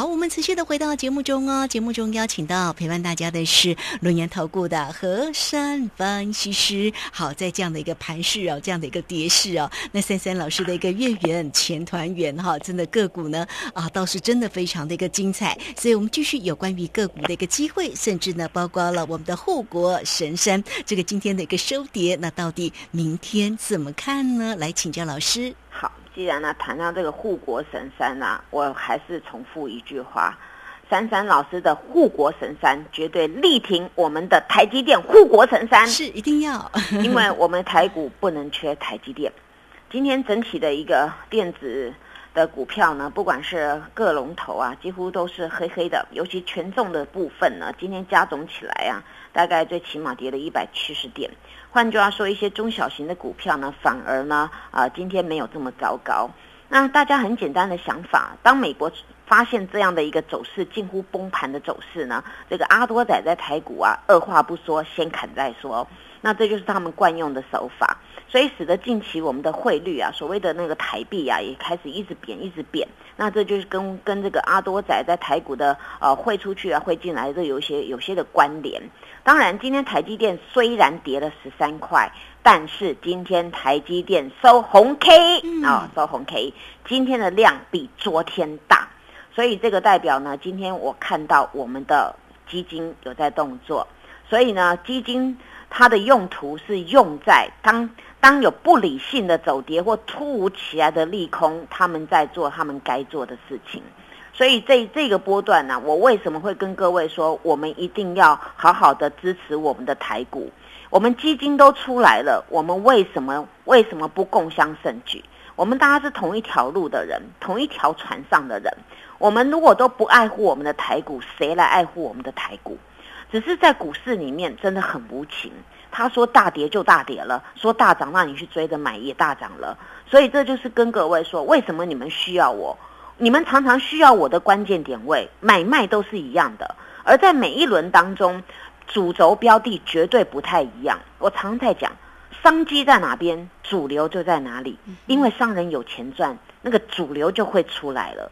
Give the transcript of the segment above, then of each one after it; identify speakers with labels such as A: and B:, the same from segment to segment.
A: 好，我们持续的回到节目中哦。节目中邀请到陪伴大家的是轮研投顾的何山分析师。好，在这样的一个盘势哦，这样的一个跌势哦，那三三老师的一个月圆前团圆哈，真的个股呢啊，倒是真的非常的一个精彩。所以我们继续有关于个股的一个机会，甚至呢，包括了我们的护国神山这个今天的一个收跌，那到底明天怎么看呢？来请教老师。
B: 好，既然呢谈到这个护国神山呐，我还是重复一句话：珊珊老师的护国神山绝对力挺我们的台积电护国神山，
A: 是一定要，
B: 因为我们台股不能缺台积电。今天整体的一个电子。的股票呢，不管是各龙头啊，几乎都是黑黑的。尤其权重的部分呢，今天加总起来啊，大概最起码跌了一百七十点。换句话说，一些中小型的股票呢，反而呢，啊，今天没有这么糟糕。那大家很简单的想法，当美国发现这样的一个走势近乎崩盘的走势呢，这个阿多仔在台股啊，二话不说先砍再说。那这就是他们惯用的手法。所以使得近期我们的汇率啊，所谓的那个台币啊，也开始一直贬，一直贬。那这就是跟跟这个阿多仔在台股的呃汇出去啊，汇进来这有一些有些的关联。当然，今天台积电虽然跌了十三块，但是今天台积电收红 K 啊，收红 K，今天的量比昨天大，所以这个代表呢，今天我看到我们的基金有在动作，所以呢，基金它的用途是用在当。当有不理性的走跌或突如其来的利空，他们在做他们该做的事情。所以这这个波段呢，我为什么会跟各位说，我们一定要好好的支持我们的台股？我们基金都出来了，我们为什么为什么不共襄盛举？我们大家是同一条路的人，同一条船上的人。我们如果都不爱护我们的台股，谁来爱护我们的台股？只是在股市里面真的很无情。他说大跌就大跌了，说大涨那你去追着买也大涨了，所以这就是跟各位说，为什么你们需要我？你们常常需要我的关键点位，买卖都是一样的，而在每一轮当中，主轴标的绝对不太一样。我常在讲，商机在哪边，主流就在哪里，因为商人有钱赚，那个主流就会出来了。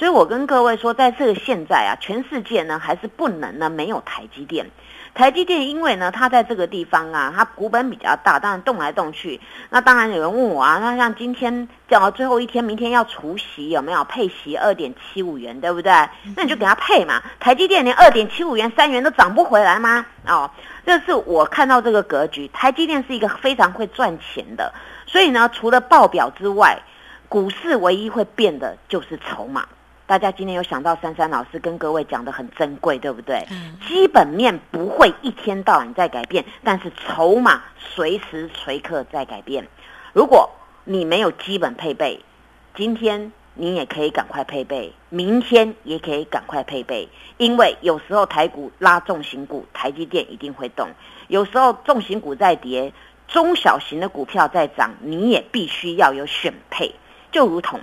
B: 所以我跟各位说，在这个现在啊，全世界呢还是不能呢没有台积电。台积电因为呢，它在这个地方啊，它股本比较大，当然动来动去。那当然有人问我啊，那像今天讲最后一天，明天要除息，有没有配息二点七五元，对不对？那你就给他配嘛。台积电连二点七五元、三元都涨不回来吗？哦，这是我看到这个格局。台积电是一个非常会赚钱的，所以呢，除了报表之外，股市唯一会变的就是筹码。大家今天有想到珊珊老师跟各位讲的很珍贵，对不对？嗯。基本面不会一天到晚在改变，但是筹码随时随刻在改变。如果你没有基本配备，今天你也可以赶快配备，明天也可以赶快配备。因为有时候台股拉重型股，台积电一定会动；有时候重型股在跌，中小型的股票在涨，你也必须要有选配。就如同。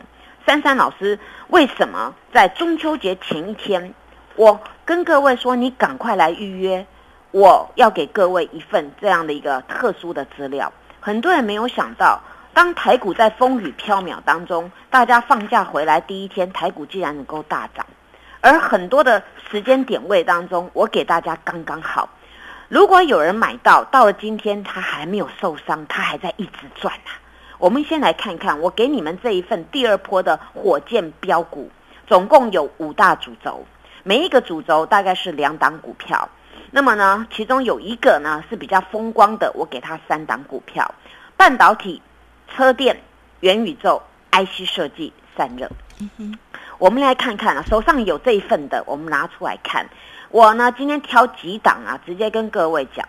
B: 珊珊老师，为什么在中秋节前一天，我跟各位说，你赶快来预约，我要给各位一份这样的一个特殊的资料。很多人没有想到，当台股在风雨飘渺当中，大家放假回来第一天，台股竟然能够大涨，而很多的时间点位当中，我给大家刚刚好。如果有人买到，到了今天他还没有受伤，他还在一直赚呐。我们先来看看，我给你们这一份第二波的火箭标股，总共有五大主轴，每一个主轴大概是两档股票。那么呢，其中有一个呢是比较风光的，我给它三档股票：半导体、车电、元宇宙、IC 设计散热。嗯我们来看看啊，手上有这一份的，我们拿出来看。我呢今天挑几档啊，直接跟各位讲。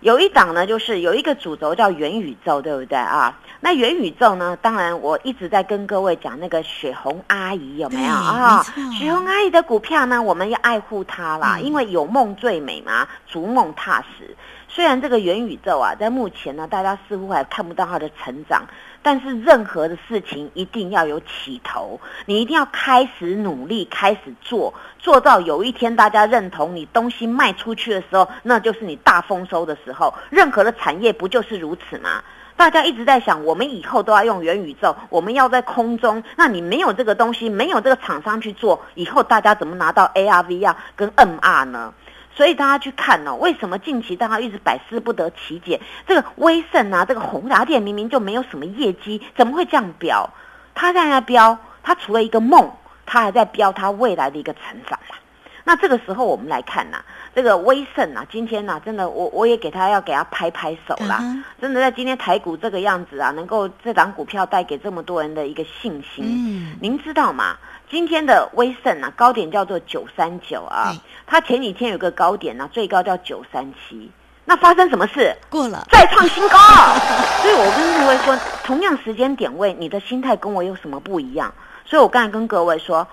B: 有一档呢，就是有一个主轴叫元宇宙，对不对啊？那元宇宙呢？当然，我一直在跟各位讲那个雪红阿姨有没有啊？雪红阿姨的股票呢，我们要爱护她啦，因为有梦最美嘛，逐梦踏实。虽然这个元宇宙啊，在目前呢，大家似乎还看不到它的成长。但是任何的事情一定要有起头，你一定要开始努力，开始做，做到有一天大家认同你东西卖出去的时候，那就是你大丰收的时候。任何的产业不就是如此吗？大家一直在想，我们以后都要用元宇宙，我们要在空中。那你没有这个东西，没有这个厂商去做，以后大家怎么拿到 AR、VR 跟 MR 呢？所以大家去看哦，为什么近期大家一直百思不得其解？这个威盛啊，这个宏达电明明就没有什么业绩，怎么会这样飙？它在那飙，它除了一个梦，它还在标它未来的一个成长嘛。那这个时候我们来看呐。这个威盛啊，今天呢，真的，我我也给他要给他拍拍手啦。真的在今天台股这个样子啊，能够这档股票带给这么多人的一个信心。嗯，您知道吗？今天的威盛啊，高点叫做九三九啊，它前几天有个高点呢，最高叫九三七。那发生什么事？
A: 过了，
B: 再创新高。所以我跟各位说，同样时间点位，你的心态跟我有什么不一样？所以我刚才跟各位说，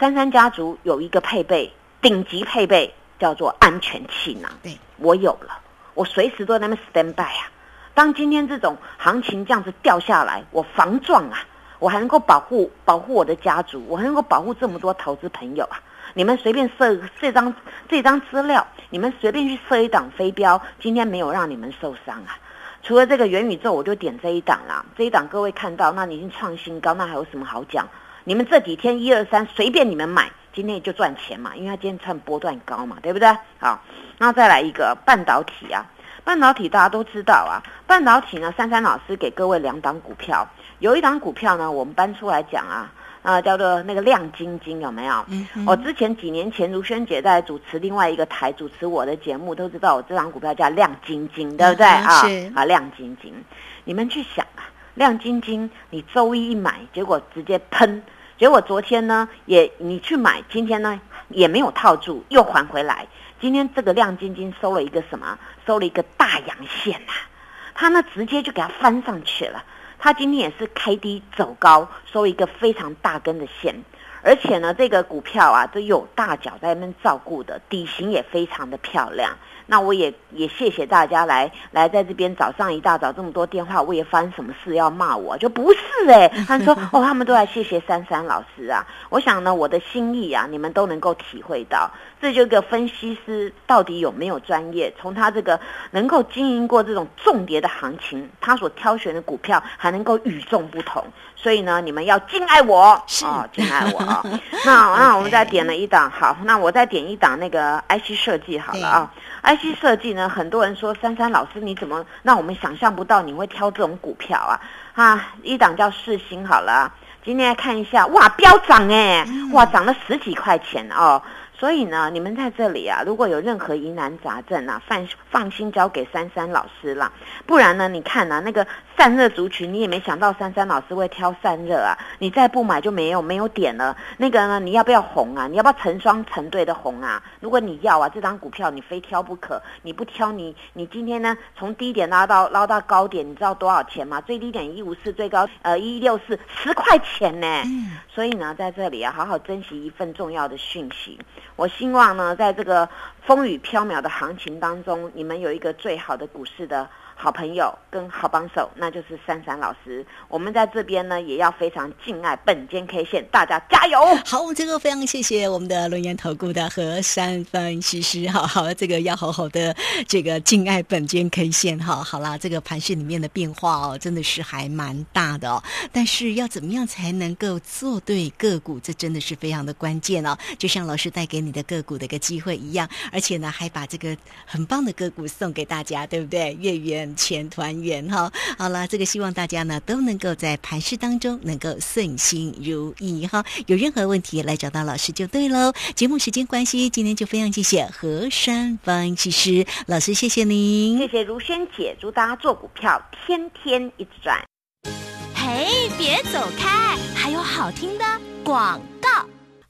B: 三三家族有一个配备，顶级配备。叫做安全气囊，
A: 对
B: 我有了，我随时都在那边 stand by 啊。当今天这种行情这样子掉下来，我防撞啊，我还能够保护保护我的家族，我还能够保护这么多投资朋友啊。你们随便设这张这张资料，你们随便去设一档飞镖，今天没有让你们受伤啊。除了这个元宇宙，我就点这一档啦。这一档各位看到，那已经创新高，那还有什么好讲？你们这几天一二三随便你们买。今天就赚钱嘛，因为它今天创波段高嘛，对不对？好，那再来一个半导体啊，半导体大家都知道啊，半导体呢，珊珊老师给各位两档股票，有一档股票呢，我们搬出来讲啊，啊，叫做那个亮晶晶，有没有？嗯。我之前几年前，如萱姐在主持另外一个台主持我的节目，都知道我这档股票叫亮晶晶，对不对啊？
A: 是。
B: 啊，亮晶晶，你们去想啊，亮晶晶，你周一一买，结果直接喷。结果昨天呢，也你去买，今天呢也没有套住，又还回来。今天这个亮晶晶收了一个什么？收了一个大阳线呐，它呢直接就给它翻上去了。它今天也是开低走高，收一个非常大根的线，而且呢这个股票啊都有大脚在那边照顾的，底型也非常的漂亮。那我也也谢谢大家来来在这边早上一大早这么多电话，我也发生什么事要骂我？就不是哎，他说哦，他们都来谢谢珊珊老师啊。我想呢，我的心意啊，你们都能够体会到。这就一个分析师到底有没有专业？从他这个能够经营过这种重叠的行情，他所挑选的股票还能够与众不同。所以呢，你们要敬爱我啊，敬爱我啊。那那我们再点了一档，好，那我再点一档那个 IC 设计好了啊。IC 设计呢，很多人说珊珊老师你怎么让我们想象不到你会挑这种股票啊？啊，一档叫世星好了，今天来看一下，哇，飙涨哎，哇，涨了十几块钱哦。所以呢，你们在这里啊，如果有任何疑难杂症啊，放放心交给珊珊老师啦。不然呢，你看呐，那个散热族群，你也没想到珊珊老师会挑散热啊。你再不买就没有没有点了。那个呢，你要不要红啊？你要不要成双成对的红啊？如果你要啊，这张股票你非挑不可。你不挑，你你今天呢，从低点拉到拉到高点，你知道多少钱吗？最低点一五四，最高呃一六四，十块钱呢。嗯。所以呢，在这里啊，好好珍惜一份重要的讯息。我希望呢，在这个风雨飘渺的行情当中，你们有一个最好的股市的。好朋友跟好帮手，那就是珊珊老师。我们在这边呢，也要非常敬爱本间 K 线，大家加油！
A: 好，这个非常谢谢我们的轮研投顾的和山分析师，好好，这个要好好的这个敬爱本间 K 线，哈，好啦，这个盘市里面的变化哦，真的是还蛮大的哦。但是要怎么样才能够做对个股，这真的是非常的关键哦。就像老师带给你的个股的一个机会一样，而且呢，还把这个很棒的个股送给大家，对不对？月圆。钱团圆哈，好了，这个希望大家呢都能够在盘市当中能够顺心如意哈。有任何问题来找到老师就对喽。节目时间关系，今天就非常谢谢何山分析师老师，谢谢您，
B: 谢谢如萱姐，祝大家做股票天天一直赚。
C: 嘿，别走开，还有好听的广告。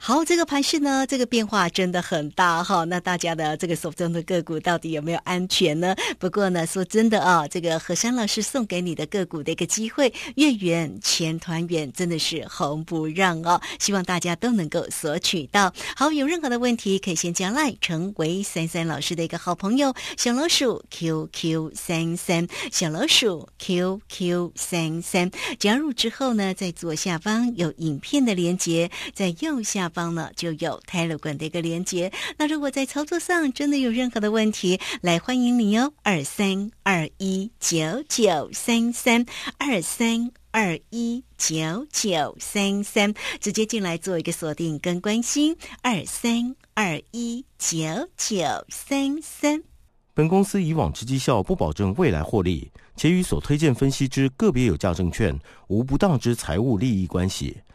A: 好，这个盘势呢，这个变化真的很大哈。那大家的这个手中的个股到底有没有安全呢？不过呢，说真的啊，这个何山老师送给你的个股的一个机会，月圆钱团圆，真的是红不让哦。希望大家都能够索取到。好，有任何的问题可以先加赖，成为三三老师的一个好朋友，小老鼠 QQ 三三，小老鼠 QQ 三三。加入之后呢，在左下方有影片的连接，在右下。方呢就有泰勒管的一个连接。那如果在操作上真的有任何的问题，来欢迎你哦，二三二一九九三三二三二一九九三三，直接进来做一个锁定跟关心，二三二一九九三三。
D: 本公司以往之绩效不保证未来获利，且与所推荐分析之个别有价证券无不当之财务利益关系。